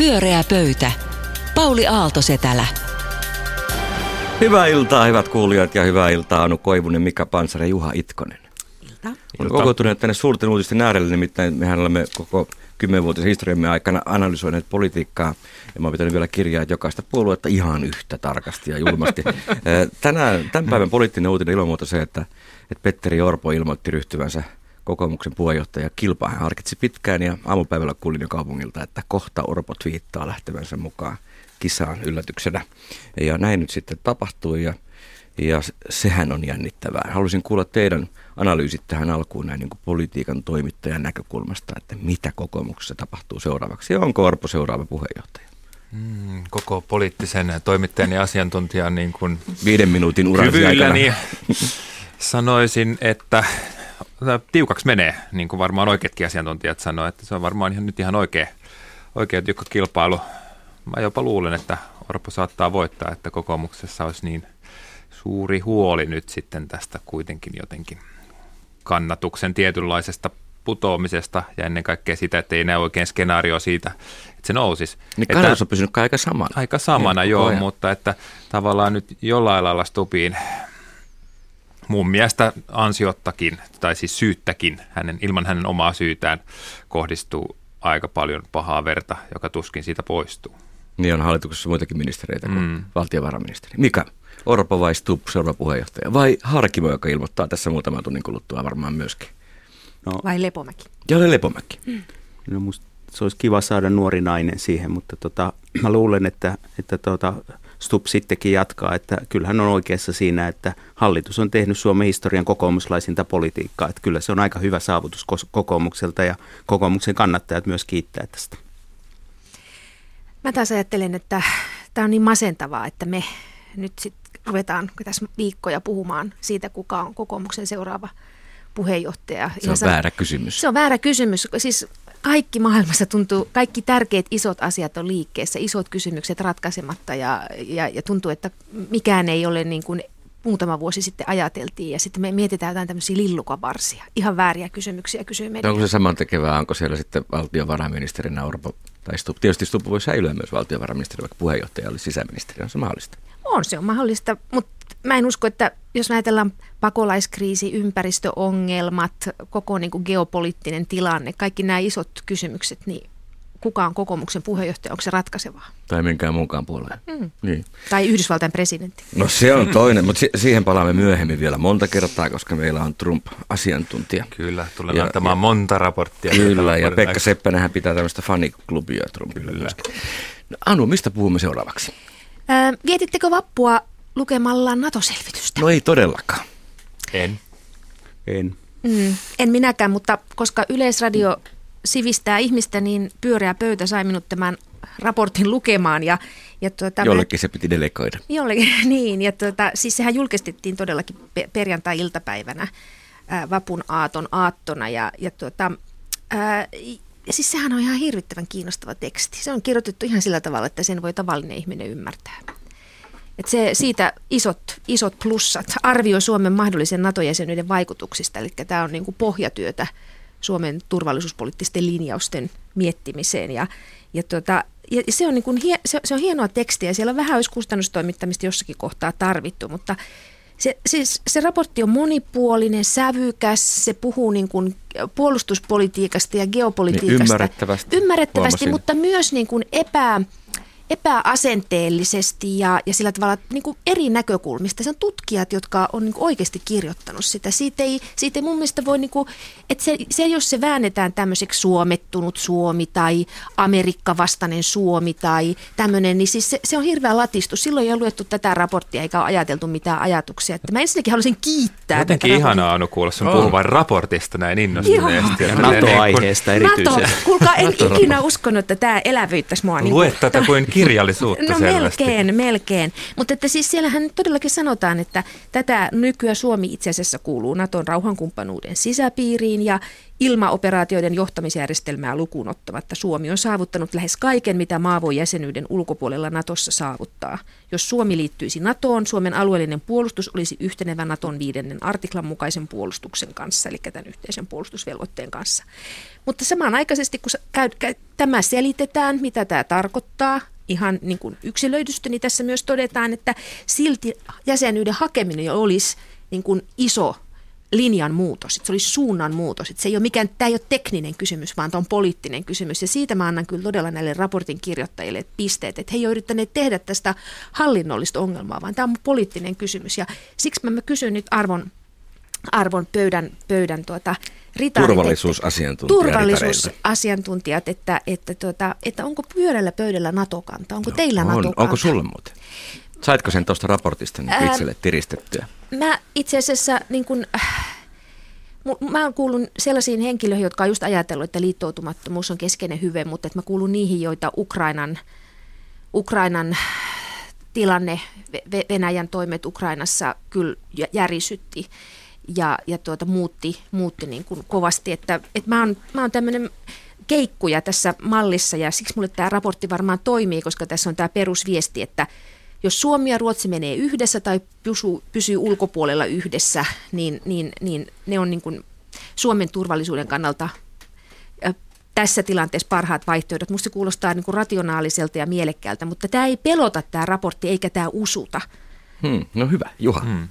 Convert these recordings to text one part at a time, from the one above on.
Pyöreä pöytä. Pauli Aaltosetälä. Hyvää iltaa, hyvät kuulijat, ja hyvää iltaa Anu Koivunen, Mika Pansari ja Juha Itkonen. Ilta. Olemme kokoontuneet tänne suurten uutisten äärelle, nimittäin mehän olemme koko kymmenvuotisen historiamme aikana analysoineet politiikkaa, ja mä oon pitänyt vielä kirjaa jokaista puoluetta ihan yhtä tarkasti ja julmasti. Tänään, tämän päivän poliittinen uutinen muuta se, että, että Petteri Orpo ilmoitti ryhtyvänsä kokoomuksen puheenjohtaja kilpaa. Hän harkitsi pitkään ja aamupäivällä kuulin jo kaupungilta, että kohta Orpo twiittaa lähtevänsä mukaan kisaan yllätyksenä. Ja näin nyt sitten tapahtui ja, ja sehän on jännittävää. Haluaisin kuulla teidän analyysit tähän alkuun näin niin kuin politiikan toimittajan näkökulmasta, että mitä kokoomuksessa tapahtuu seuraavaksi ja onko Orpo seuraava puheenjohtaja? Mm, koko poliittisen toimittajan ja asiantuntijan niin kuin viiden minuutin uransi aikana. Sanoisin, että tiukaksi menee, niin kuin varmaan oikeatkin asiantuntijat sanoo, että se on varmaan ihan, nyt ihan oikea, oikea tiukka kilpailu. Mä jopa luulen, että Orpo saattaa voittaa, että kokoomuksessa olisi niin suuri huoli nyt sitten tästä kuitenkin jotenkin kannatuksen tietynlaisesta putoamisesta ja ennen kaikkea sitä, että ei näe oikein skenaario siitä, että se nousisi. Niin kannatus on pysynyt aika samana. Aika samana, niin, joo, ajan. mutta että tavallaan nyt jollain lailla Stupiin mun mielestä ansiottakin, tai siis syyttäkin, hänen, ilman hänen omaa syytään kohdistuu aika paljon pahaa verta, joka tuskin siitä poistuu. Niin on hallituksessa muitakin ministereitä kuin mm. valtiovarainministeri. Mika, Orpo vai Stubb seuraava puheenjohtaja? Vai Harkimo, joka ilmoittaa tässä muutaman tunnin kuluttua varmaan myöskin? No, vai Lepomäki? Ja Lepomäki. Mm. No musta se olisi kiva saada nuori nainen siihen, mutta tota, mä luulen, että, että tota, Stubb sittenkin jatkaa, että kyllähän on oikeassa siinä, että hallitus on tehnyt Suomen historian kokoomuslaisinta politiikkaa. Että kyllä se on aika hyvä saavutus kokoomukselta ja kokoomuksen kannattajat myös kiittää tästä. Mä taas ajattelen, että tämä on niin masentavaa, että me nyt sitten ruvetaan tässä viikkoja puhumaan siitä, kuka on kokoomuksen seuraava puheenjohtaja. Se on Ihan väärä kysymys. Se on väärä kysymys. Siis kaikki maailmassa tuntuu, kaikki tärkeät isot asiat on liikkeessä, isot kysymykset ratkaisematta ja, ja, ja tuntuu, että mikään ei ole niin kuin muutama vuosi sitten ajateltiin ja sitten me mietitään jotain tämmöisiä lillukavarsia. Ihan vääriä kysymyksiä kysyy media. No onko se saman tekevää, onko siellä sitten valtiovarainministerinä Orpo tai Stubb? Tietysti Stubb voi säilyä myös valtiovarainministeri, vaikka puheenjohtaja olisi sisäministeri, on se mahdollista? On, se on mahdollista, mutta mä en usko, että jos ajatellaan pakolaiskriisi, ympäristöongelmat, koko niin kuin geopoliittinen tilanne, kaikki nämä isot kysymykset, niin kuka on kokoomuksen puheenjohtaja, onko se ratkaisevaa? Tai minkään muunkaan puoleen. Mm. Niin. Tai Yhdysvaltain presidentti. No se on toinen, mutta siihen palaamme myöhemmin vielä monta kertaa, koska meillä on Trump-asiantuntija. Kyllä, tulee ja, antamaan ja, monta raporttia. Kyllä, ja Pekka Seppänähän pitää tämmöistä faniklubia Trumpille kyllä. No, Anu, mistä puhumme seuraavaksi? Öö, vietittekö vappua lukemalla NATO-selvitystä? No ei todellakaan. En. En. Mm, en minäkään, mutta koska Yleisradio sivistää ihmistä, niin pyöreä pöytä sai minut tämän raportin lukemaan. Ja, ja tuota, Jollekin se piti delegoida. Jollekin, niin. Ja tuota, siis sehän julkistettiin todellakin perjantai-iltapäivänä ää, vapun aaton aattona. Ja, ja tuota, ää, ja siis sehän on ihan hirvittävän kiinnostava teksti. Se on kirjoitettu ihan sillä tavalla, että sen voi tavallinen ihminen ymmärtää. Et se, siitä isot, isot plussat. Arvio Suomen mahdollisen NATO-jäsenyyden vaikutuksista, eli tämä on niin kuin pohjatyötä Suomen turvallisuuspoliittisten linjausten miettimiseen. Ja, ja, tuota, ja se, on niin kuin, se, se on hienoa tekstiä, siellä on vähän olisi kustannustoimittamista jossakin kohtaa tarvittu, mutta se, siis, se raportti on monipuolinen, sävykäs, se puhuu niin kuin puolustuspolitiikasta ja geopolitiikasta. Niin ymmärrettävästi. Ymmärrettävästi, mutta myös niin kuin epä, epäasenteellisesti ja, ja sillä tavalla niin kuin eri näkökulmista. Se on tutkijat, jotka on niin kuin oikeasti kirjoittanut sitä. Siitä ei, siitä ei mun mielestä voi, niin kuin, että se, se, jos se väännetään tämmöiseksi suomettunut Suomi tai Amerikka-vastainen Suomi tai tämmöinen, niin siis se, se on hirveä latistus. Silloin ei ole luettu tätä raporttia eikä ole ajateltu mitään ajatuksia. Että mä ensinnäkin haluaisin kiittää. Jotenkin ihanaa Anu kuulla sun oh. puhuvan raportista näin innostuneesti. NATO-aiheesta erityisesti. NATO, kuulkaa, en ikinä uskonut, että tämä elävyyttäisi mua. Niin Lue tätä kuin kirjallisuutta No selvästi. melkein, melkein. Mutta että siis siellähän todellakin sanotaan, että tätä nykyään Suomi itse asiassa kuuluu Naton rauhankumppanuuden sisäpiiriin ja ilmaoperaatioiden johtamisjärjestelmää lukuun ottamatta Suomi on saavuttanut lähes kaiken, mitä maa voi jäsenyyden ulkopuolella Natossa saavuttaa. Jos Suomi liittyisi Natoon, Suomen alueellinen puolustus olisi yhtenevä Naton viidennen artiklan mukaisen puolustuksen kanssa, eli tämän yhteisen puolustusvelvoitteen kanssa. Mutta samanaikaisesti, kun käy, käy, tämä selitetään, mitä tämä tarkoittaa, ihan niin kuin yksilöidysti, niin tässä myös todetaan, että silti jäsenyyden hakeminen olisi niin kuin iso linjan muutos, että se olisi suunnan muutos. Että se ei ole mikään, tämä ei ole tekninen kysymys, vaan tämä on poliittinen kysymys. Ja siitä mä annan kyllä todella näille raportin kirjoittajille pisteet, että he ei ole yrittäneet tehdä tästä hallinnollista ongelmaa, vaan tämä on poliittinen kysymys. Ja siksi mä kysyn nyt arvon, arvon pöydän, pöydän tuota, ritarit, Turvallisuusasiantuntijat. Turvallisuusasiantuntijat, että, että, tuota, että onko pyörällä pöydällä NATO-kanta? Onko teillä on. NATO-kanta? Onko sulle muuten? Saitko sen tuosta raportista niin Ää, itselle tiristettyä? Mä itse asiassa niin kun, äh, mä kuulun sellaisiin henkilöihin, jotka on just ajatellut, että liittoutumattomuus on keskeinen hyve, mutta että mä kuulun niihin, joita Ukrainan, Ukrainan tilanne, Ve- Venäjän toimet Ukrainassa kyllä jä- järisytti ja, ja tuota, muutti, muutti niin kuin kovasti. Että, että mä oon, mä oon tämmöinen keikkuja tässä mallissa ja siksi mulle tämä raportti varmaan toimii, koska tässä on tämä perusviesti, että jos Suomi ja Ruotsi menee yhdessä tai pysyy, pysyy ulkopuolella yhdessä, niin, niin, niin ne on niin kuin Suomen turvallisuuden kannalta tässä tilanteessa parhaat vaihtoehdot. Minusta se kuulostaa niin kuin rationaaliselta ja mielekkäältä, mutta tämä ei pelota tämä raportti eikä tämä usuta. Hmm, no hyvä, Juha. Hmm.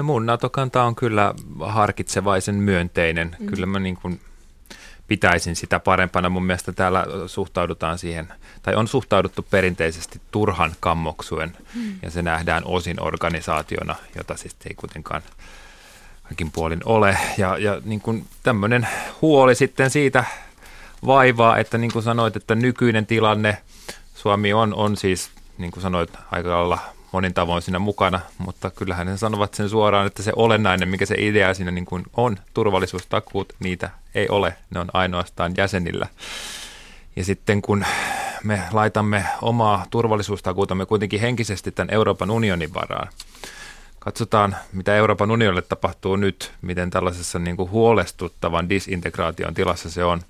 No mun NATO-kanta on kyllä harkitsevaisen myönteinen. Mm. Kyllä mä niin kuin pitäisin sitä parempana. Mun mielestä täällä suhtaudutaan siihen, tai on suhtauduttu perinteisesti turhan kammoksuen, mm. ja se nähdään osin organisaationa, jota siis ei kuitenkaan kaikin puolin ole. Ja, ja niin kuin tämmöinen huoli sitten siitä vaivaa, että niin kuin sanoit, että nykyinen tilanne, Suomi on, on siis, niin kuin sanoit, aika lailla monin tavoin siinä mukana, mutta kyllähän ne sanovat sen suoraan, että se olennainen, mikä se idea siinä niin kuin on, turvallisuustakuut, niitä ei ole, ne on ainoastaan jäsenillä. Ja sitten kun me laitamme omaa turvallisuustakuutamme kuitenkin henkisesti tämän Euroopan unionin varaan, katsotaan, mitä Euroopan unionille tapahtuu nyt, miten tällaisessa niin kuin huolestuttavan disintegraation tilassa se on.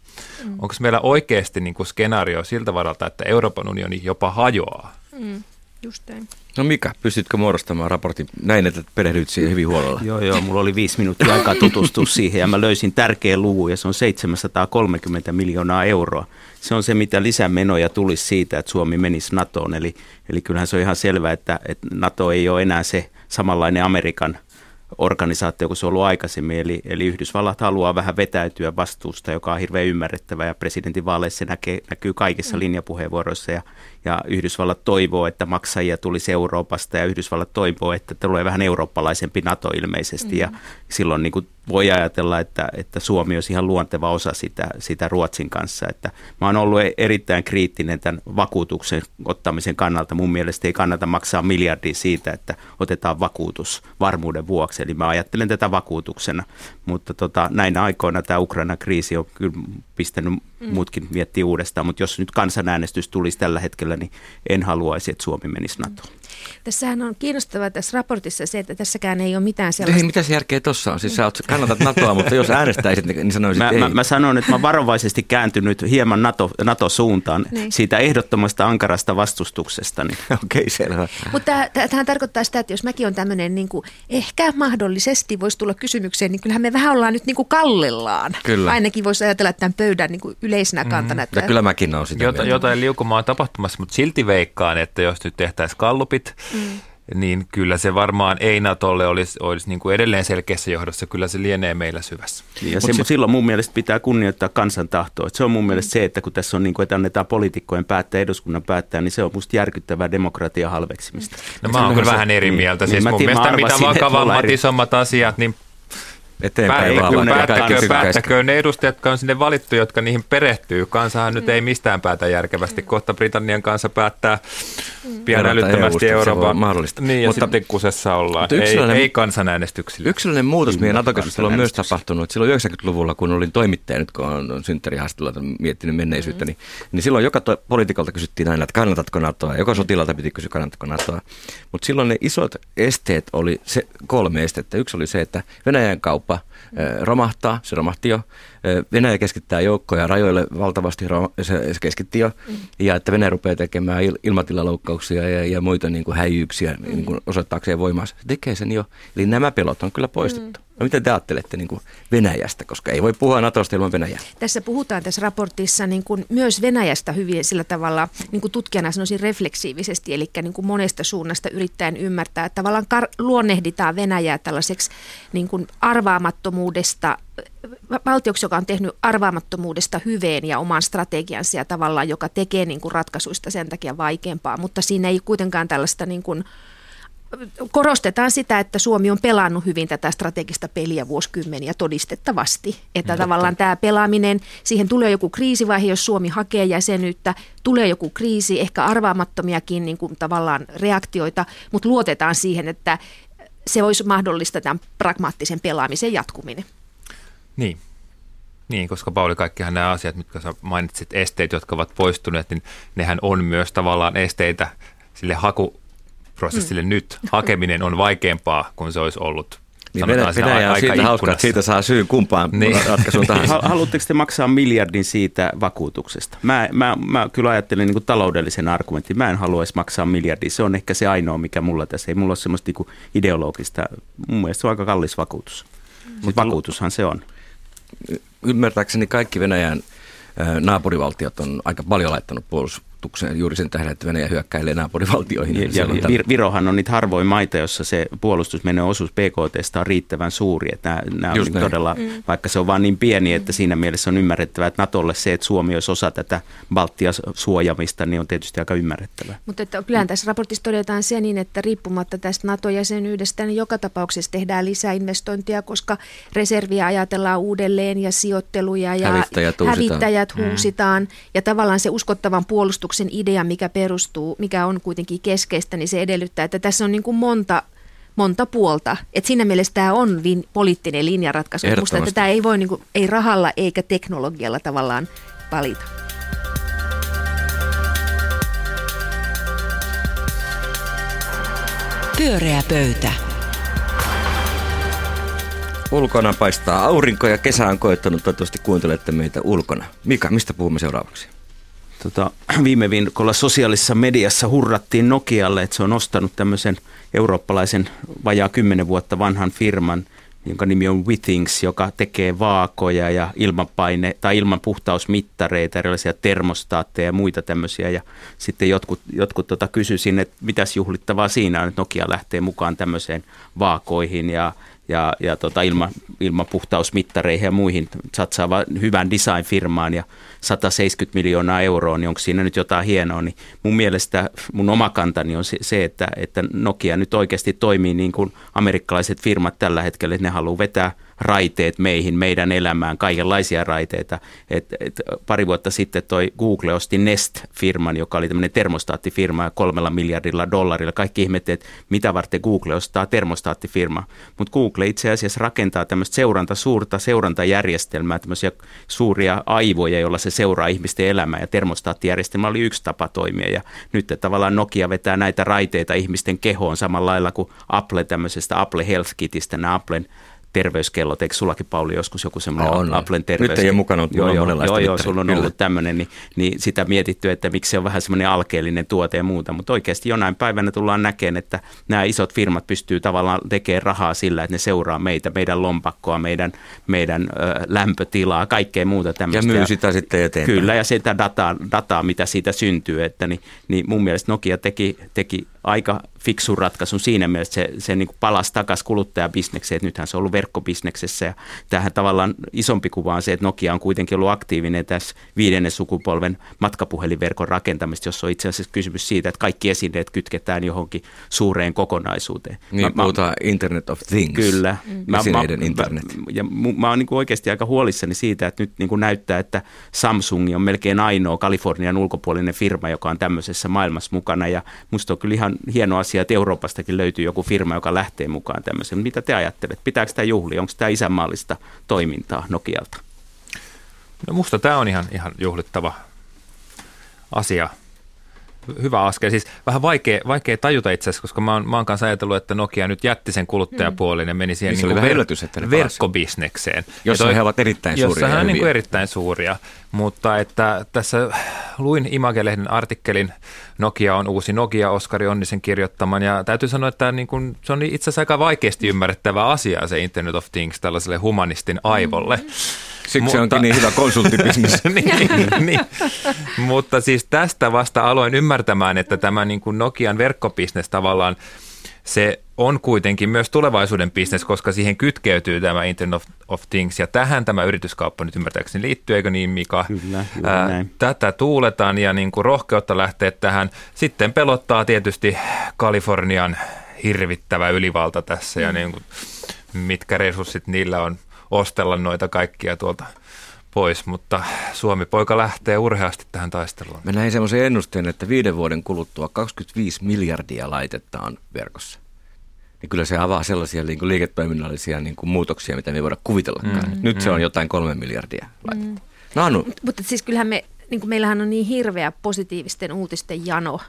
Mm. Onko meillä oikeasti niin kuin skenaario siltä varalta, että Euroopan unioni jopa hajoaa? Mm. Just näin. No Mika, pystytkö muodostamaan raportin näin, että perehdyt siihen hyvin huolella? Joo, joo, mulla oli viisi minuuttia aikaa tutustua siihen ja mä löysin tärkeän luvun ja se on 730 miljoonaa euroa. Se on se, mitä lisämenoja tulisi siitä, että Suomi menisi NATOon. Eli, eli kyllähän se on ihan selvää, että, että NATO ei ole enää se samanlainen Amerikan organisaatio kuin se on ollut aikaisemmin. Eli, eli Yhdysvallat haluaa vähän vetäytyä vastuusta, joka on hirveän ymmärrettävä ja presidentin vaaleissa näkee, näkyy kaikissa linjapuheenvuoroissa ja ja Yhdysvallat toivoo, että maksajia tulisi Euroopasta ja Yhdysvallat toivoo, että tulee vähän eurooppalaisempi NATO ilmeisesti mm. ja silloin niin kuin voi ajatella, että, että Suomi olisi ihan luonteva osa sitä, sitä Ruotsin kanssa. Että mä oon ollut erittäin kriittinen tämän vakuutuksen ottamisen kannalta. Mun mielestä ei kannata maksaa miljardia siitä, että otetaan vakuutus varmuuden vuoksi. Eli mä ajattelen tätä vakuutuksena, mutta tota, näinä aikoina tämä Ukraina kriisi on kyllä pistänyt mm. muutkin miettiä uudestaan, mutta jos nyt kansanäänestys tulisi tällä hetkellä, niin en haluaisi, että Suomi menisi NATOon. Mm. Tässähän on kiinnostavaa tässä raportissa se, että tässäkään ei ole mitään sellaista. Ei, mitä se järkeä tuossa on? Siis sä kannatat NATOa, mutta jos äänestäisit, niin sanoisit mä, ei. Mä, mä sanon, että mä varovaisesti kääntynyt hieman NATO, NATO-suuntaan niin. siitä ehdottomasta ankarasta vastustuksesta. Niin. Okei, okay, selvä. Mutta tähän tarkoittaa sitä, että jos mäkin on tämmöinen, niin kuin, ehkä mahdollisesti voisi tulla kysymykseen, niin kyllähän me vähän ollaan nyt niin kuin kallellaan. Kyllä. Ainakin voisi ajatella tämän pöydän niin kuin yleisenä mm. kantana. Että... Ja kyllä mäkin olen sitä Jota, Jotain liukumaa tapahtumassa, mutta silti veikkaan, että jos nyt tehtäisiin kallupit, mm niin kyllä se varmaan ei Natolle olisi, olisi niin kuin edelleen selkeässä johdossa, kyllä se lienee meillä syvässä. Ja se, se, silloin mun mielestä pitää kunnioittaa kansan tahtoa. se on mun mielestä se, että kun tässä on niin kuin, että annetaan poliitikkojen päättää, eduskunnan päättää, niin se on musta järkyttävää demokratia halveksimista. No mä oon kyllä vähän eri niin. mieltä. Niin, siis niin, mun mielestä mitä vakavammat, isommat asiat, niin eteenpäin vaan, vaikka kaikki päättäkö, tykkäisi. päättäkö ne edustajat, jotka on sinne valittu, jotka niihin perehtyy. Kansahan nyt ei mistään päätä järkevästi. Kohta Britannian kanssa päättää pian Erota älyttömästi Euroopan. mahdollista. Niin, ja Mutta- sitten kusessa ollaan. mutta Ei, ei kansanäänestyksillä. Yksilöllinen muutos meidän NATO-keskustelulla on myös tapahtunut. että Silloin 90-luvulla, kun olin toimittaja, nyt kun on synttärihaastattelulla miettinyt menneisyyttä, niin, niin silloin joka to- poliitikolta kysyttiin aina, että kannatatko NATOa. Joka sotilalta piti kysyä, kannatatko NATOa. Mutta silloin ne isot esteet oli se, kolme estettä. Yksi oli se, että Venäjän kauppa eh, romahtaa, se romahti jo. Venäjä keskittää joukkoja rajoille valtavasti, se, keskitti jo. Ja että Venäjä rupeaa tekemään il- ilmatilaloukkauksia ja, ja muita niin kuin häijyyksiä niin kuin osoittaakseen voimaa. Se tekee sen jo. Eli nämä pelot on kyllä poistettu. No miten te ajattelette niin kuin Venäjästä, koska ei voi puhua Natosta ilman Venäjää? Tässä puhutaan tässä raportissa niin kuin myös Venäjästä hyvin sillä tavalla, niin kuin tutkijana sanoisin refleksiivisesti, eli niin kuin monesta suunnasta yrittäen ymmärtää, että tavallaan kar- luonnehditaan Venäjää tällaiseksi niin kuin arvaamattomuudesta, valtioksi, joka on tehnyt arvaamattomuudesta hyveen ja oman strategiansa ja tavallaan, joka tekee niin kuin ratkaisuista sen takia vaikeampaa, mutta siinä ei kuitenkaan tällaista niin kuin, korostetaan sitä, että Suomi on pelannut hyvin tätä strategista peliä vuosikymmeniä todistettavasti. Että tavallaan tämä pelaaminen, siihen tulee joku kriisivaihe, jos Suomi hakee jäsenyyttä, tulee joku kriisi, ehkä arvaamattomiakin niin kuin tavallaan reaktioita, mutta luotetaan siihen, että se olisi mahdollista tämän pragmaattisen pelaamisen jatkuminen. Niin. Niin, koska Pauli, kaikkihan nämä asiat, mitkä sä mainitsit, esteet, jotka ovat poistuneet, niin nehän on myös tavallaan esteitä sille hakuprosessille mm. nyt. Hakeminen on vaikeampaa kuin se olisi ollut. Niin sanotaan Venä- siinä Venäjä on siitä hauska, että siitä saa syyn kumpaan Niin. ratkaisuun tahansa. Ha- Haluatteko te maksaa miljardin siitä vakuutuksesta? Mä, mä, mä kyllä ajattelen niin kuin taloudellisen argumentin. Mä en haluaisi maksaa miljardia. Se on ehkä se ainoa, mikä mulla tässä. Ei mulla ole semmoista niin kuin ideologista. Mun mielestä se on aika kallis vakuutus. Mutta vakuutushan se on. Ymmärtääkseni kaikki Venäjän naapurivaltiot on aika paljon laittanut puolustukseen juuri sen tähden, että Venäjä hyökkäilee naapurivaltioihin. Ja, ja tällä- Vir- Virohan on niitä harvoin maita, jossa se puolustusmenen osuus BKTstä on riittävän suuri. Että nämä, nämä on näin. todella, mm. vaikka se on vaan niin pieni, että siinä mielessä on ymmärrettävää, että Natolle se, että Suomi olisi osa tätä Baltia suojamista, niin on tietysti aika ymmärrettävää. Mutta että kyllähän tässä raportissa todetaan se niin, että riippumatta tästä NATO-jäsenyydestä, niin joka tapauksessa tehdään lisää investointia, koska reserviä ajatellaan uudelleen ja sijoitteluja ja Hävittäjät hävittäjät huusitaan. Ja tavallaan se uskottavan puolustuksen idea, mikä perustuu, mikä on kuitenkin keskeistä, niin se edellyttää, että tässä on niin kuin monta monta puolta. Et siinä mielessä tämä on lin, poliittinen linjaratkaisu. Musta, Ehdottomasti. että tämä ei voi niin kuin, ei rahalla eikä teknologialla tavallaan valita. Pyöreä pöytä. Ulkona paistaa aurinko ja kesä on koettanut. Toivottavasti kuuntelette meitä ulkona. Mika, mistä puhumme seuraavaksi? Tota, viime viikolla sosiaalisessa mediassa hurrattiin Nokialle, että se on ostanut tämmöisen eurooppalaisen vajaa kymmenen vuotta vanhan firman, jonka nimi on Withings, joka tekee vaakoja ja ilmanpaine- tai ilmanpuhtausmittareita, erilaisia termostaatteja ja muita tämmöisiä. Ja sitten jotkut, jotkut tota kysyi sinne, että mitäs juhlittavaa siinä on, että Nokia lähtee mukaan tämmöiseen vaakoihin ja ja, ja tota ilma, ilmapuhtausmittareihin ja muihin satsaava hyvän design-firmaan ja 170 miljoonaa euroa, niin onko siinä nyt jotain hienoa, niin mun mielestä mun oma kantani on se, että, että Nokia nyt oikeasti toimii niin kuin amerikkalaiset firmat tällä hetkellä, että ne haluaa vetää raiteet meihin, meidän elämään, kaikenlaisia raiteita. Et, et pari vuotta sitten toi Google osti Nest-firman, joka oli tämmöinen termostaattifirma kolmella miljardilla dollarilla. Kaikki ihmettelivät, että mitä varten Google ostaa termostaattifirma. Mutta Google itse asiassa rakentaa tämmöistä seuranta, suurta seurantajärjestelmää, tämmöisiä suuria aivoja, joilla se seuraa ihmisten elämää. Ja termostaattijärjestelmä oli yksi tapa toimia. Ja nyt tavallaan Nokia vetää näitä raiteita ihmisten kehoon samalla lailla kuin Apple tämmöisestä Apple Health Kitistä, nämä Applen terveyskellot, eikö sullakin Pauli joskus joku semmoinen on. Applen terveys? Nyt ei ole mukana, mutta joo, on joo, joo, sulla on kyllä. ollut tämmöinen, niin, niin sitä mietitty, että miksi se on vähän semmoinen alkeellinen tuote ja muuta, mutta oikeasti jonain päivänä tullaan näkemään, että nämä isot firmat pystyy tavallaan tekemään rahaa sillä, että ne seuraa meitä, meidän lompakkoa, meidän, meidän ö, lämpötilaa, kaikkea muuta Ja tämmöistä. myy sitä sitten eteenpäin. Kyllä, ja sitä dataa, dataa mitä siitä syntyy, että niin, niin mun mielestä Nokia teki, teki aika fiksu ratkaisu siinä mielessä, se, se niin kuin palasi takaisin kuluttajabisnekseen, että nythän se on ollut verkkobisneksessä ja tähän tavallaan isompi kuva on se, että Nokia on kuitenkin ollut aktiivinen tässä viidennen sukupolven matkapuhelinverkon rakentamista, jossa on itse asiassa kysymys siitä, että kaikki esineet kytketään johonkin suureen kokonaisuuteen. Niin, mä, puhutaan mä, Internet of Things. Kyllä. Mm. Esineiden internet. Mä, ja mä oon niin oikeasti aika huolissani siitä, että nyt niin kuin näyttää, että Samsung on melkein ainoa Kalifornian ulkopuolinen firma, joka on tämmöisessä maailmassa mukana ja musta on kyllä ihan hieno asia, että Euroopastakin löytyy joku firma, joka lähtee mukaan tämmöiseen. Mitä te ajattelette? Pitääkö tämä juhli? Onko tämä isänmaallista toimintaa Nokialta? No musta tämä on ihan, ihan juhlittava asia hyvä askel. Siis vähän vaikea, vaikea tajuta itse asiassa, koska mä oon, mä oon kanssa ajatellut, että Nokia nyt jätti sen kuluttajapuolin ja meni siihen niin niin ver- yllätys, että verkkobisnekseen. Jossa toi, he ovat erittäin suuria. Jossa hän on niin kuin erittäin suuria. Mutta että tässä luin Image-lehden artikkelin, Nokia on uusi Nokia, Oskari Onnisen kirjoittaman, ja täytyy sanoa, että niin kuin, se on itse asiassa aika vaikeasti ymmärrettävä asia se Internet of Things tällaiselle humanistin aivolle. Mm-hmm. Siksi mutta, se onkin niin hyvä konsulttibisnes. niin, niin. Mutta siis tästä vasta aloin ymmärtämään, että tämä niin kuin Nokian verkkobisnes tavallaan se on kuitenkin myös tulevaisuuden bisnes, koska siihen kytkeytyy tämä Internet of, of Things, ja tähän tämä yrityskauppa nyt ymmärtääkseni liittyy, eikö niin Mika? Kyllä, Ää, näin. Tätä tuuletaan ja niin kuin rohkeutta lähteä tähän. Sitten pelottaa tietysti Kalifornian hirvittävä ylivalta tässä, ja mm. niin kuin, mitkä resurssit niillä on – ostella noita kaikkia tuolta pois, mutta Suomi-poika lähtee urheasti tähän taisteluun. Mä näin semmoisen ennusteen, että viiden vuoden kuluttua 25 miljardia laitetta on verkossa. Niin kyllä se avaa sellaisia niin kuin liiketoiminnallisia niin kuin muutoksia, mitä me ei voida kuvitellakaan. Mm, Nyt mm. se on jotain kolme miljardia laitetta. Mm. No, Anu. Mutta siis kyllähän me, niin kuin meillähän on niin hirveä positiivisten uutisten jano,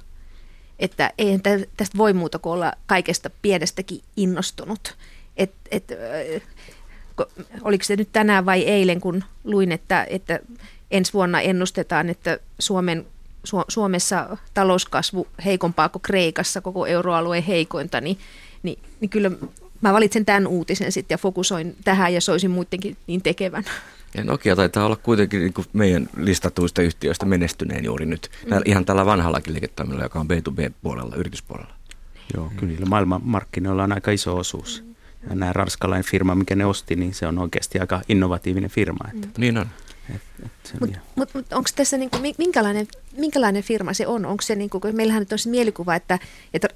että ei tästä voi muuta kuin olla kaikesta pienestäkin innostunut. Et, et, oliko se nyt tänään vai eilen, kun luin, että, että ensi vuonna ennustetaan, että Suomen, Su, Suomessa talouskasvu heikompaa kuin Kreikassa, koko euroalueen heikointa, niin, niin, niin kyllä mä valitsen tämän uutisen sitten ja fokusoin tähän ja soisin muidenkin niin tekevän. Ja Nokia taitaa olla kuitenkin niin kuin meidän listatuista yhtiöistä menestyneen juuri nyt. Mm. Ihan tällä vanhallakin liiketoiminnalla, joka on B2B-puolella, yrityspuolella. Joo, kyllä maailmanmarkkinoilla on aika iso osuus. Mm. Ja nämä ranskalainen firma, mikä ne osti, niin se on oikeasti aika innovatiivinen firma. Että, mm. Niin on. Mutta mut, mut onko tässä niinku, minkälainen, minkälainen firma se on? Onko se, niinku, meillähän nyt on se mielikuva, että, että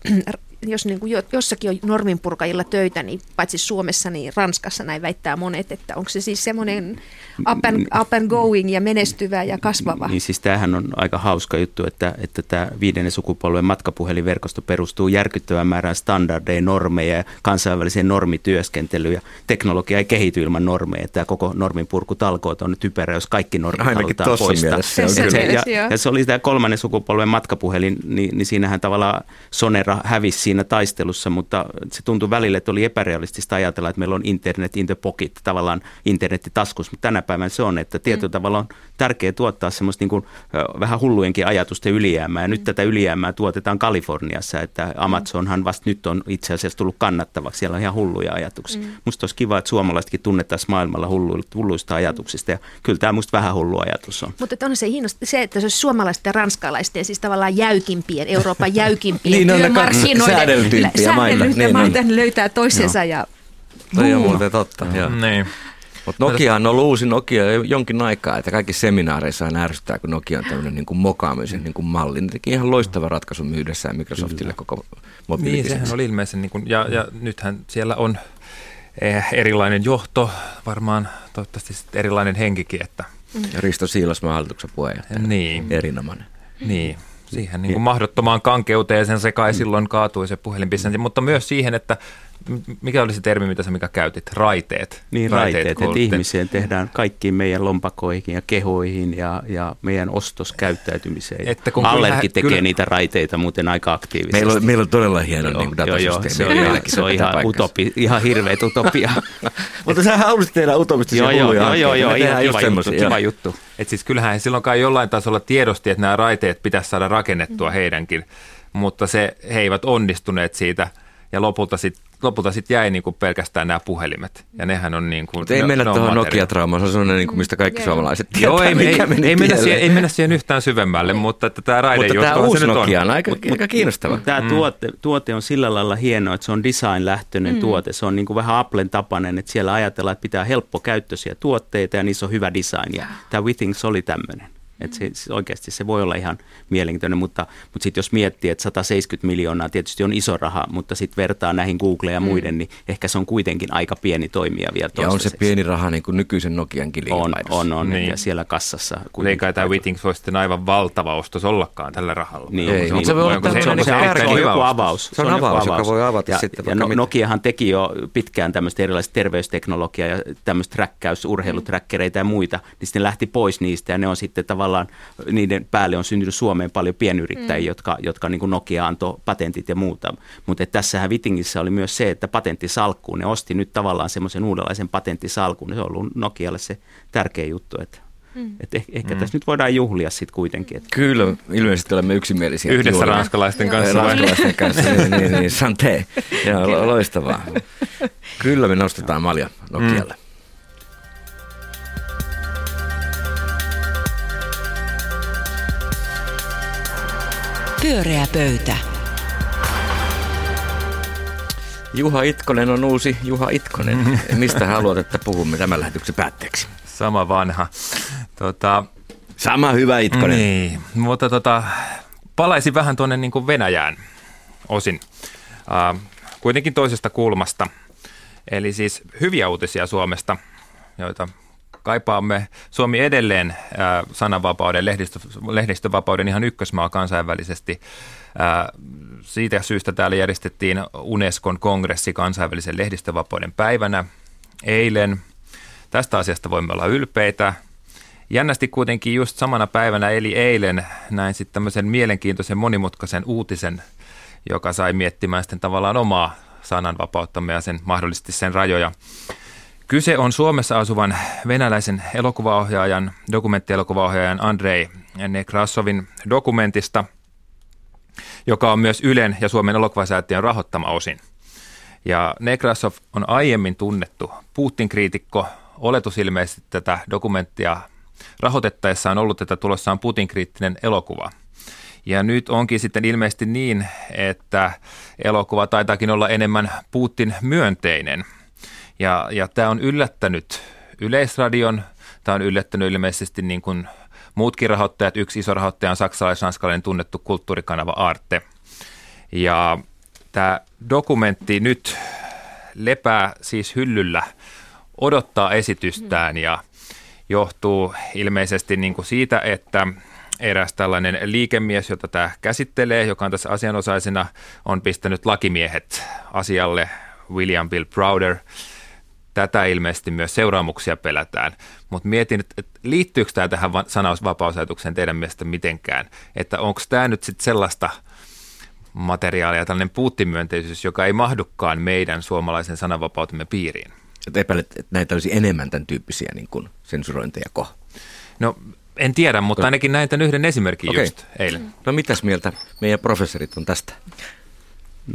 jos niinku jossakin on norminpurkajilla töitä, niin paitsi Suomessa, niin Ranskassa näin väittää monet, että onko se siis semmoinen up and, up and going ja menestyvä ja kasvava? Niin siis tämähän on aika hauska juttu, että, että tämä viidennen sukupolven matkapuhelinverkosto perustuu järkyttävän määrään standardeja, normeja ja kansainväliseen normityöskentelyyn ja teknologia ei kehity ilman normeja. Tämä koko norminpurkutalkoot on nyt typerä, jos kaikki normit Ainakin halutaan poistaa. Se on se, ja, ja se oli tämä kolmannen sukupolven matkapuhelin, niin, niin siinähän tavallaan Sonera hävisi siinä taistelussa, mutta se tuntui välillä, että oli epärealistista ajatella, että meillä on internet in the pocket, tavallaan internetti taskussa, mutta tänä päivänä se on, että tietyllä mm. tavalla on tärkeää tuottaa semmoista niin kuin, vähän hullujenkin ajatusten ylijäämää, ja nyt mm. tätä ylijäämää tuotetaan Kaliforniassa, että Amazonhan vasta nyt on itse asiassa tullut kannattavaksi, siellä on ihan hulluja ajatuksia. Mm. Musta olisi kiva, että suomalaisetkin tunnettaisiin maailmalla hulluista ajatuksista, ja kyllä tämä musta vähän hullu ajatus on. Mutta on se hienosta, se, että se olisi suomalaisten ja ranskalaisten, siis tavallaan jäykimpien, Euroopan jäykimpien niin, työmarkkinoiden säädeltympiä maita. Niin, maita niin. löytää toisensa joo. ja Toi on muuten totta. Joo. Niin. Mutta Nokia on ollut uusi Nokia jonkin aikaa, että kaikki seminaareissa aina ärsyttää, kun Nokia on tämmöinen niin kuin mokaamisen niin kuin malli. Ne teki ihan loistava ratkaisu myydessään Microsoftille Kyllä. koko Niin, sehän oli ilmeisen, niin kuin, ja, ja nythän siellä on eh, erilainen johto, varmaan toivottavasti erilainen henkikin. Että. Ja Risto Siilasmaa hallituksen puheenjohtaja. Niin. Erinomainen. Niin siihen niin kuin mahdottomaan kankeuteen sen sekai silloin kaatui se puhelinbisnes, mutta myös siihen, että mikä oli se termi, mitä sä mikä käytit? Raiteet. Niin, raiteet, raiteet että ihmiseen tehdään kaikkiin meidän lompakoihin ja kehoihin ja, ja meidän ostoskäyttäytymiseen. Että kun Allerkin tekee kyllä, niitä raiteita muuten aika aktiivisesti. Meillä on, meillä on todella hieno joo, niin joo, joo, se on, ihan, se on ihan, utopi, ihan hirveet utopia. Mutta sä haluaisit tehdä utopistisia joo, joo, joo, joo, joo, ihan kiva juttu, kiva juttu. Et siis kyllähän silloin jollain tasolla tiedosti, että nämä raiteet pitäisi saada rakennettua heidänkin, mutta se, he eivät onnistuneet siitä – ja lopulta sitten lopulta sit jäi niin kuin pelkästään nämä puhelimet. Ja nehän on niin kuin, Mutta ei mennä tuohon Nokia-traumaan, se on sellainen, niin kuin, mistä kaikki Joo. suomalaiset tietää, Joo, ei, mikä ei, meni ei, mennä siihen, ei mennä siihen yhtään syvemmälle, mutta että tämä raide Mutta tämä uusi se nyt Nokia on on. aika, aika kiinnostava. Tämä mm. tuote, tuote on sillä lailla hieno, että se on design-lähtöinen mm. tuote. Se on niin kuin vähän Applen tapainen, että siellä ajatellaan, että pitää helppokäyttöisiä tuotteita ja niissä on hyvä design. Ja tämä Withings oli tämmöinen. Että se, se, oikeasti se voi olla ihan mielenkiintoinen, mutta, mutta sitten jos miettii, että 170 miljoonaa tietysti on iso raha, mutta sitten vertaa näihin Google ja muiden, niin ehkä se on kuitenkin aika pieni toimija vielä Ja on se pieni raha niin kuin nykyisen Nokiankin On, on, on. Niin. Ja siellä kassassa. Ei kuitenkin kai tämä Wittings voi sitten aivan valtava ostos ollakaan tällä rahalla. Niin, Ei, niin, mutta se voi olla tämmöinen onko niin se, kuin on, se on joku avaus. Se on joku avaus, joka voi avata ja, sitten ja vaikka no. Nokiahan teki jo pitkään tämmöistä erilaista terveysteknologiaa ja tämmöistä räkkäys, urheiluträkkereitä ja muita, niin sitten ne lähti pois niistä ja ne on sitten tavallaan, niiden päälle on syntynyt Suomeen paljon pienyrittäjiä, mm. jotka, jotka niin kuin Nokia antoi patentit ja muuta. Mutta tässähän Vitingissä oli myös se, että patenttisalkkuun, ne osti nyt tavallaan semmoisen uudenlaisen patenttisalkun, se on ollut Nokialle se tärkeä juttu, että mm. et ehkä, ehkä mm. tässä nyt voidaan juhlia sitten kuitenkin. Että Kyllä, ilmeisesti olemme yksimielisiä. Yhdessä Juuri. ranskalaisten kanssa vai? Ranskalaisten kanssa, niin, niin, niin santé. Joo, lo- loistavaa. Kyllä me nostetaan malja Nokialle. Pyöreä pöytä. Juha Itkonen on uusi Juha Itkonen. Mistä haluat, että puhumme tämän lähetyksen päätteeksi? Sama vanha. Tota, Sama hyvä Itkonen. Niin, mutta tota, palaisin vähän tuonne niin kuin Venäjään osin. Uh, kuitenkin toisesta kulmasta. Eli siis hyviä uutisia Suomesta, joita kaipaamme. Suomi edelleen sananvapauden, lehdistö, lehdistövapauden ihan ykkösmaa kansainvälisesti. Siitä syystä täällä järjestettiin Unescon kongressi kansainvälisen lehdistövapauden päivänä eilen. Tästä asiasta voimme olla ylpeitä. Jännästi kuitenkin just samana päivänä, eli eilen, näin sitten tämmöisen mielenkiintoisen monimutkaisen uutisen, joka sai miettimään sitten tavallaan omaa sananvapauttamme ja sen mahdollisesti sen rajoja. Kyse on Suomessa asuvan venäläisen elokuvaohjaajan, dokumenttielokuvaohjaajan Andrei Nekrasovin dokumentista, joka on myös Ylen ja Suomen elokuvasäätiön rahoittama osin. Ja Nekrasov on aiemmin tunnettu Putin-kriitikko, oletus ilmeisesti tätä dokumenttia rahoitettaessa on ollut, että tulossa on Putin-kriittinen elokuva. Ja nyt onkin sitten ilmeisesti niin, että elokuva taitaakin olla enemmän Putin-myönteinen. Ja, ja tämä on yllättänyt Yleisradion, tämä on yllättänyt ilmeisesti niin kuin muutkin rahoittajat. Yksi iso rahoittaja on saksalais-ranskalainen tunnettu kulttuurikanava Arte. Ja tämä dokumentti nyt lepää siis hyllyllä, odottaa esitystään ja johtuu ilmeisesti niin kuin siitä, että eräs tällainen liikemies, jota tämä käsittelee, joka on tässä asianosaisena, on pistänyt lakimiehet asialle, William Bill Browder. Tätä ilmeisesti myös seuraamuksia pelätään, mutta mietin, että että liittyykö tämä tähän va- sanausvapausajatukseen teidän mielestä mitenkään, että onko tämä nyt sitten sellaista materiaalia, tällainen puuttimyönteisyys, joka ei mahdukaan meidän suomalaisen sananvapautemme piiriin. Että epäilet, että näitä olisi enemmän tämän tyyppisiä niin kuin sensurointeja ko. No en tiedä, mutta ainakin näin tämän yhden esimerkin Okei. just eilen. No mitäs mieltä meidän professorit on tästä?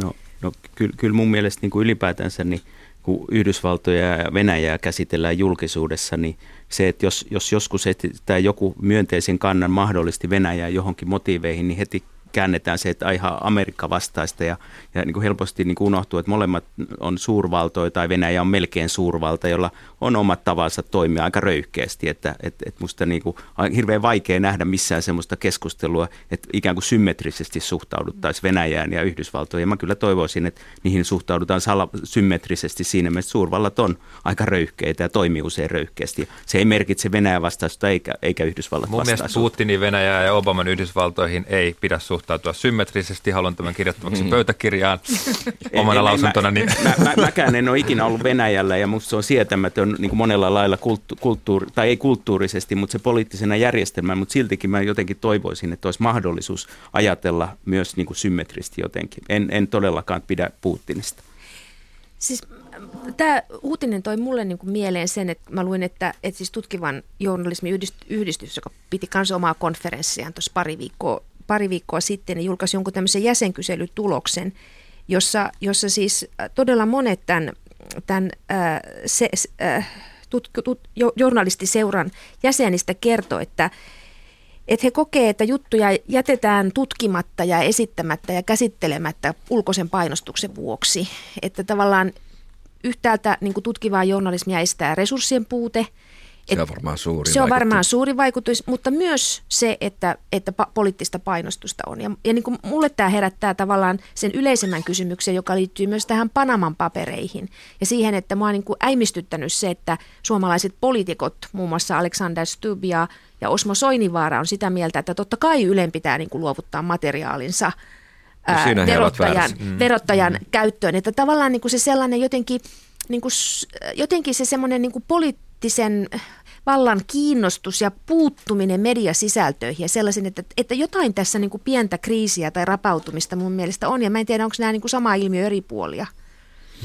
No, no kyllä, kyllä mun mielestä niin kuin ylipäätänsä, niin kun Yhdysvaltoja ja Venäjää käsitellään julkisuudessa, niin se, että jos, jos joskus tai joku myönteisen kannan mahdollisesti Venäjää johonkin motiiveihin, niin heti käännetään se, että ihan Amerikka vastaista ja, ja niin kuin helposti niin kuin unohtuu, että molemmat on suurvaltoja tai Venäjä on melkein suurvalta, jolla on omat tavansa toimia aika röyhkeästi, että et, et musta niin kuin, on hirveän vaikea nähdä missään semmoista keskustelua, että ikään kuin symmetrisesti suhtauduttaisiin Venäjään ja Yhdysvaltoihin. Ja mä kyllä toivoisin, että niihin suhtaudutaan sala- symmetrisesti siinä mielessä, että suurvallat on aika röyhkeitä ja toimii usein röyhkeästi. Se ei merkitse Venäjän vastaisuutta eikä, eikä Yhdysvallat Mun mielestä vastaisuutta. Putinin Venäjää ja Obaman Yhdysvaltoihin ei pidä suhtautua symmetrisesti. Haluan tämän kirjoittavaksi pöytäkirjaan omana lausuntona. Niin. Mä, mä, mäkään en ole ikinä ollut Venäjällä ja musta se on sietämätön niin kuin monella lailla kulttu, kulttuuri, tai ei kulttuurisesti, mutta se poliittisena järjestelmänä, mutta siltikin mä jotenkin toivoisin, että olisi mahdollisuus ajatella myös niin kuin symmetristi jotenkin. En, en todellakaan pidä Putinista. Siis tämä uutinen toi mulle niinku mieleen sen, että mä luin, että, että siis tutkivan journalismin yhdist- yhdistys, joka piti kanssa omaa konferenssiaan tuossa pari viikkoa, pari viikkoa sitten, julkaisi jonkun tämmöisen jäsenkyselytuloksen, jossa, jossa siis todella monet tämän, tämän äh, se, äh, tut, tut, journalistiseuran jäsenistä kertoo, että, että he kokee, että juttuja jätetään tutkimatta ja esittämättä ja käsittelemättä ulkoisen painostuksen vuoksi. Että tavallaan yhtäältä niin tutkivaa journalismia estää resurssien puute – se on varmaan suuri Se on varmaan suuri vaikutus, mutta myös se, että, että pa- poliittista painostusta on. Ja, ja niin kuin mulle tämä herättää tavallaan sen yleisemmän kysymyksen, joka liittyy myös tähän Panaman papereihin. Ja siihen, että mua on niin kuin äimistyttänyt se, että suomalaiset poliitikot, muun muassa Alexander Stubb ja, ja Osmo Soinivaara on sitä mieltä, että totta kai Ylen pitää niin kuin luovuttaa materiaalinsa ää, verottajan, mm. verottajan mm. käyttöön. Että tavallaan niin kuin se sellainen jotenkin, niin kuin, jotenkin se semmoinen niin kuin poliittisen vallan kiinnostus ja puuttuminen mediasisältöihin ja sellaisen, että, että jotain tässä niin kuin pientä kriisiä tai rapautumista mun mielestä on. Ja mä en tiedä, onko nämä niin kuin sama ilmiö eri puolia.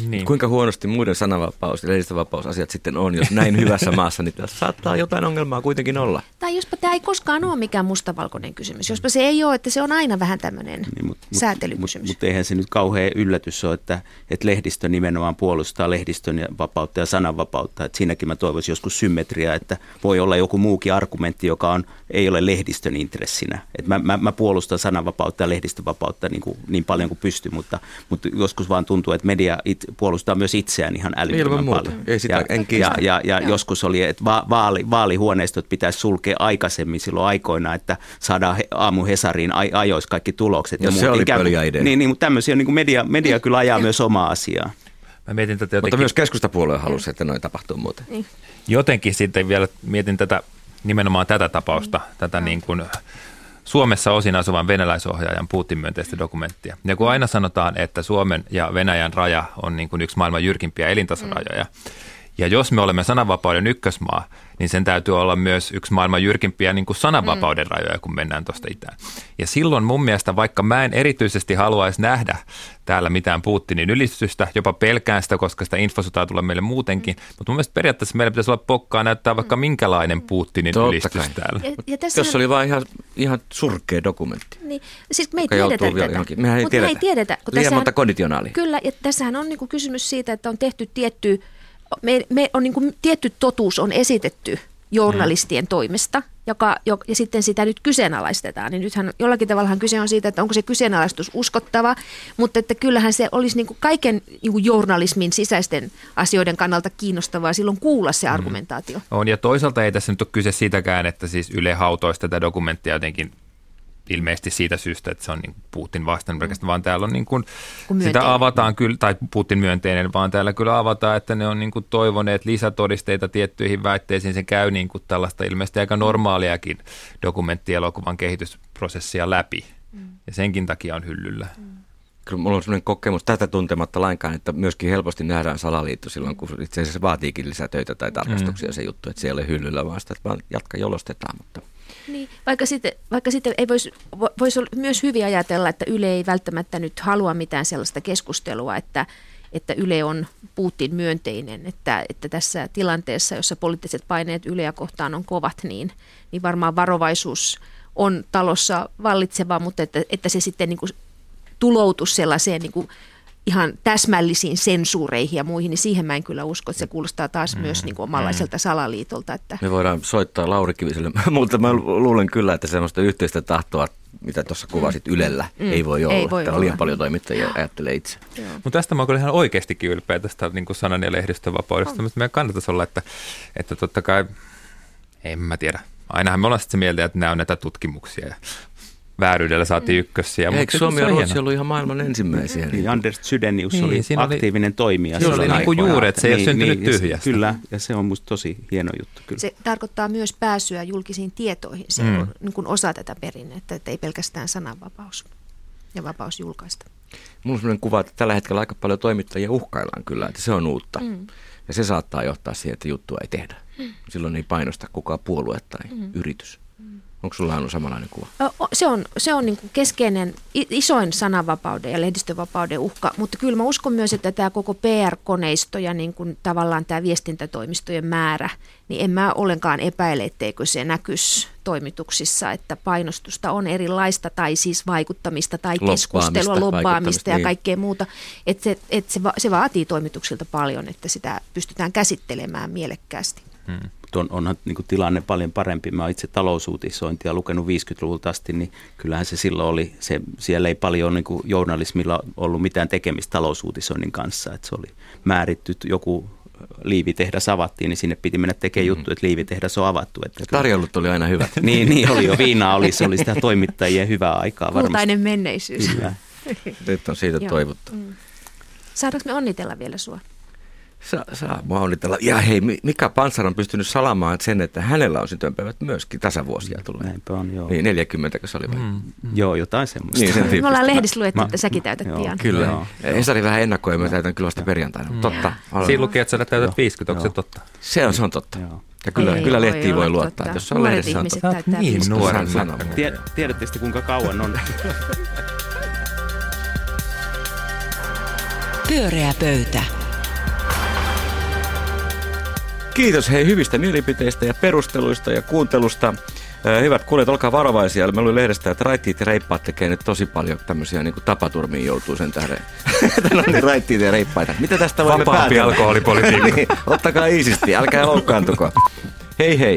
Niin. Kuinka huonosti muiden sananvapaus ja lehdistövapausasiat sitten on, jos näin hyvässä maassa, niin tässä saattaa jotain ongelmaa kuitenkin olla. Tai jospa tämä ei koskaan ole mikään mustavalkoinen kysymys. Jospa se ei ole, että se on aina vähän tämmöinen niin, mut, säätelykysymys. Mutta mut eihän se nyt kauhean yllätys ole, että, että lehdistö nimenomaan puolustaa lehdistön vapautta ja sananvapautta. Et siinäkin mä toivoisin joskus symmetriaa, että voi olla joku muukin argumentti, joka on, ei ole lehdistön intressinä. Et mä, mä, mä puolustan sananvapautta ja lehdistövapautta niin, kuin, niin paljon kuin pystyn, mutta, mutta joskus vaan tuntuu, että media it, puolustaa myös itseään ihan älyttömän paljon. Ei sitä, ja, en ja, ja, ja joskus oli, että va, vaali, vaalihuoneistot pitäisi sulkea aikaisemmin silloin aikoina, että saadaan he, aamu Hesariin ajoissa kaikki tulokset. Ja, ja se oli pöliä idea. Niin, niin, mutta tämmöisiä niin kuin media, media kyllä ajaa myös omaa asiaa. Mä mietin tätä jotenkin... Mutta myös keskustapuolue halusi, että noin tapahtuu muuten. Niin. Jotenkin sitten vielä mietin tätä nimenomaan tätä tapausta, mm. tätä niin kuin Suomessa osin asuvan venäläisohjaajan Putin-myönteistä dokumenttia. Ja kun aina sanotaan, että Suomen ja Venäjän raja on niin kuin yksi maailman jyrkimpiä elintasorajoja, mm. ja jos me olemme sananvapauden ykkösmaa, niin sen täytyy olla myös yksi maailman jyrkimpiä niin kuin sananvapauden mm. rajoja, kun mennään tuosta itään. Ja silloin mun mielestä, vaikka mä en erityisesti haluaisi nähdä täällä mitään Putinin ylistystä, jopa pelkään sitä, koska sitä infosotaa tulee meille muutenkin, mm. mutta mun mielestä periaatteessa meillä pitäisi olla pokkaa näyttää vaikka mm. minkälainen Putinin Totta ylistys kai. täällä. Ja, ja Jos oli vain ihan, ihan surkea dokumentti. Niin, siis me ei tiedetä tätä. Johonkin. Mehän ei tiedetä. Me ei tiedetä. Kun Liian monta konditionaalia. Kyllä, ja tässähän on niinku kysymys siitä, että on tehty tietty me, me on niin kuin tietty totuus on esitetty journalistien mm. toimesta, joka, jo, ja sitten sitä nyt kyseenalaistetaan. Niin nythän jollakin tavallahan kyse on siitä, että onko se kyseenalaistus uskottava, mutta että kyllähän se olisi niin kuin kaiken niin kuin journalismin sisäisten asioiden kannalta kiinnostavaa silloin kuulla se mm. argumentaatio. Mm. On, ja toisaalta ei tässä nyt ole kyse siitäkään, että siis Yle hautoisi tätä dokumenttia jotenkin ilmeisesti siitä syystä, että se on niin Putin vastaan mm. vaan täällä on niin kuin, sitä avataan kyllä, tai Putin myönteinen, vaan täällä kyllä avataan, että ne on niin kuin toivoneet lisätodisteita tiettyihin väitteisiin. Se käy niin kuin tällaista ilmeisesti aika normaaliakin dokumenttielokuvan kehitysprosessia läpi. Mm. Ja senkin takia on hyllyllä. Mm. Kyllä mulla on sellainen kokemus tätä tuntematta lainkaan, että myöskin helposti nähdään salaliitto silloin, kun itse asiassa vaatiikin lisätöitä tai tarkastuksia mm. se juttu, että se ei ole hyllyllä, vaan sitä, että vaan jatka jolostetaan. Mutta niin, vaikka sitten, vaikka sitten ei voisi vois myös hyvin ajatella, että Yle ei välttämättä nyt halua mitään sellaista keskustelua, että, että Yle on Putin myönteinen, että, että tässä tilanteessa, jossa poliittiset paineet Yleä kohtaan on kovat, niin, niin varmaan varovaisuus on talossa vallitseva, mutta että, että se sitten niin kuin tuloutus sellaiseen niin kuin ihan täsmällisiin sensuureihin ja muihin, niin siihen mä en kyllä usko, että se kuulostaa taas mm. myös niin kuin omanlaiselta mm. salaliitolta. Että. Me voidaan soittaa Lauri Kiviselle, mutta mä luulen kyllä, että semmoista yhteistä tahtoa, mitä tuossa kuvasit mm. Ylellä, mm. ei voi olla. Ei voi olla. liian paljon toimittajia ajattelee itse. Mutta tästä mä oon kyllä ihan oikeastikin ylpeä tästä niin kuin sanan ja lehdistön vapaudesta, mutta meidän kannattaisi olla, että, että totta kai, en mä tiedä, ainahan me ollaan sitten se mieltä, että nämä on näitä tutkimuksia ja vääryydellä saatiin mm. ykkössiä. Eikö Suomi ja Ruotsi ollut ihan maailman ensimmäisiä? Niin, Anders Sydenius niin, oli aktiivinen oli, toimija. Se oli niin kuin juuret, se ei niin, ole syntynyt niin, tyhjästä. Kyllä, ja se on musta tosi hieno juttu. Kyllä. Se tarkoittaa myös pääsyä julkisiin tietoihin. Se mm. on niin kuin osa tätä perinnettä, että ei pelkästään sananvapaus ja vapaus julkaista. Mulla on sellainen kuva, että tällä hetkellä aika paljon toimittajia uhkaillaan kyllä, että se on uutta. Mm. Ja se saattaa johtaa siihen, että juttua ei tehdä. Mm. Silloin ei painosta kukaan puolue tai mm. yritys. Onko sulla ollut samanlainen kuva? Se on, se on niin keskeinen, isoin sananvapauden ja lehdistövapauden uhka, mutta kyllä mä uskon myös, että tämä koko PR-koneisto ja niin kuin tavallaan tämä viestintätoimistojen määrä, niin en mä ollenkaan epäile, etteikö se näkyisi toimituksissa, että painostusta on erilaista tai siis vaikuttamista tai keskustelua, lobbaamista ja niin. kaikkea muuta. Että se, että se, se vaatii toimituksilta paljon, että sitä pystytään käsittelemään mielekkäästi. Hmm on, onhan niin kuin tilanne paljon parempi. Mä itse talousuutisointia lukenut 50-luvulta asti, niin kyllähän se silloin oli, se, siellä ei paljon niin kuin journalismilla ollut mitään tekemistä talousuutisoinnin kanssa. Että se oli määritty joku liivitehdas avattiin, niin sinne piti mennä tekemään mm. juttu, että liivitehdas on avattu. Että Tarjollut oli aina hyvä. niin, niin oli jo. Viina oli, se oli sitä toimittajien hyvää aikaa varmasti. Kultainen menneisyys. Kyllä. Nyt on siitä toivottu. Mm. Saadaanko me onnitella vielä sua? Saa, saa mua onnitella. Ja hei, Mika Pansar on pystynyt salamaan sen, että hänellä on syntymäpäivät myöskin tasavuosia tulee. Näinpä on, joo. Niin, 40, kun se oli vai? Mm, mm. Joo, jotain semmoista. Niin, sen me ollaan lehdissä luettu, että säkin täytät joo, pian. Kyllä. Joo. Esari vähän ennakoi, ja mä täytän kyllä vasta perjantaina. Mm. Totta. Olen. Siinä lukee, että sä täytät joo. 50, onko se totta? Se on, se on totta. Joo. Ja kyllä, ei, kyllä lehtiin voi luottaa, totta. jos on lehdessä on totta. Niin nuoren sana. Tiedätte sitten kuinka kauan on. Pyöreä pöytä. Kiitos hei hyvistä mielipiteistä ja perusteluista ja kuuntelusta. Hyvät kuulijat, olkaa varovaisia. Mä luin lehdestä, että raittiit ja reippaat tekee nyt tosi paljon tämmöisiä niin tapaturmiin joutuu sen tähden. no niin, raittiit ja reippaita. Mitä tästä voi Vapaampi alkoholipolitiikka. niin, ottakaa iisisti, älkää loukkaantuko. Hei hei.